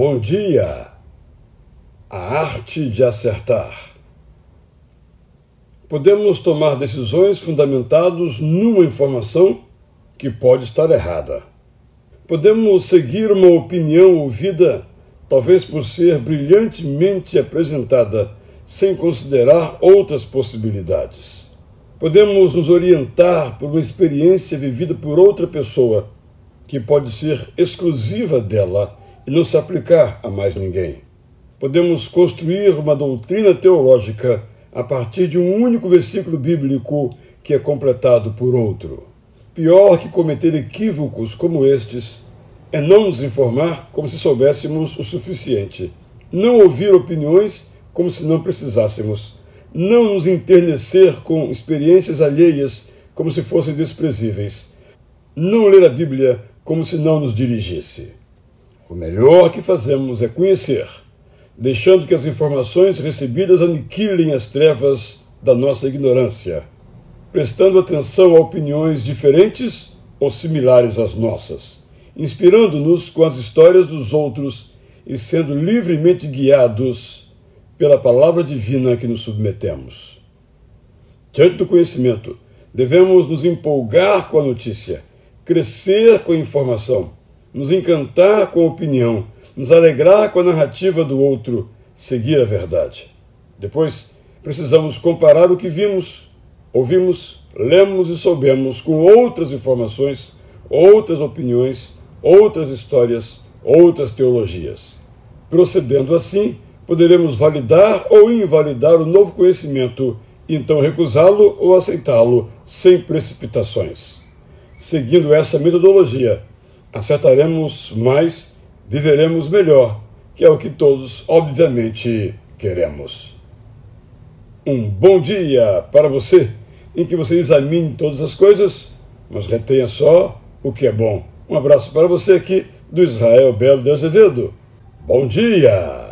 Bom dia! A arte de acertar. Podemos tomar decisões fundamentadas numa informação que pode estar errada. Podemos seguir uma opinião ouvida, talvez por ser brilhantemente apresentada, sem considerar outras possibilidades. Podemos nos orientar por uma experiência vivida por outra pessoa, que pode ser exclusiva dela e não se aplicar a mais ninguém. Podemos construir uma doutrina teológica a partir de um único versículo bíblico que é completado por outro. Pior que cometer equívocos como estes é não nos informar como se soubéssemos o suficiente, não ouvir opiniões como se não precisássemos, não nos enternecer com experiências alheias como se fossem desprezíveis, não ler a Bíblia como se não nos dirigisse. O melhor que fazemos é conhecer, deixando que as informações recebidas aniquilem as trevas da nossa ignorância prestando atenção a opiniões diferentes ou similares às nossas, inspirando-nos com as histórias dos outros e sendo livremente guiados pela palavra divina que nos submetemos. Diante do conhecimento, devemos nos empolgar com a notícia, crescer com a informação, nos encantar com a opinião, nos alegrar com a narrativa do outro, seguir a verdade. Depois, precisamos comparar o que vimos ouvimos, lemos e soubemos com outras informações, outras opiniões, outras histórias, outras teologias. Procedendo assim, poderemos validar ou invalidar o novo conhecimento, então recusá-lo ou aceitá-lo sem precipitações. Seguindo essa metodologia, acertaremos mais, viveremos melhor, que é o que todos, obviamente, queremos. Um bom dia para você, em que você examine todas as coisas, mas retenha só o que é bom. Um abraço para você aqui do Israel Belo de Azevedo. Bom dia!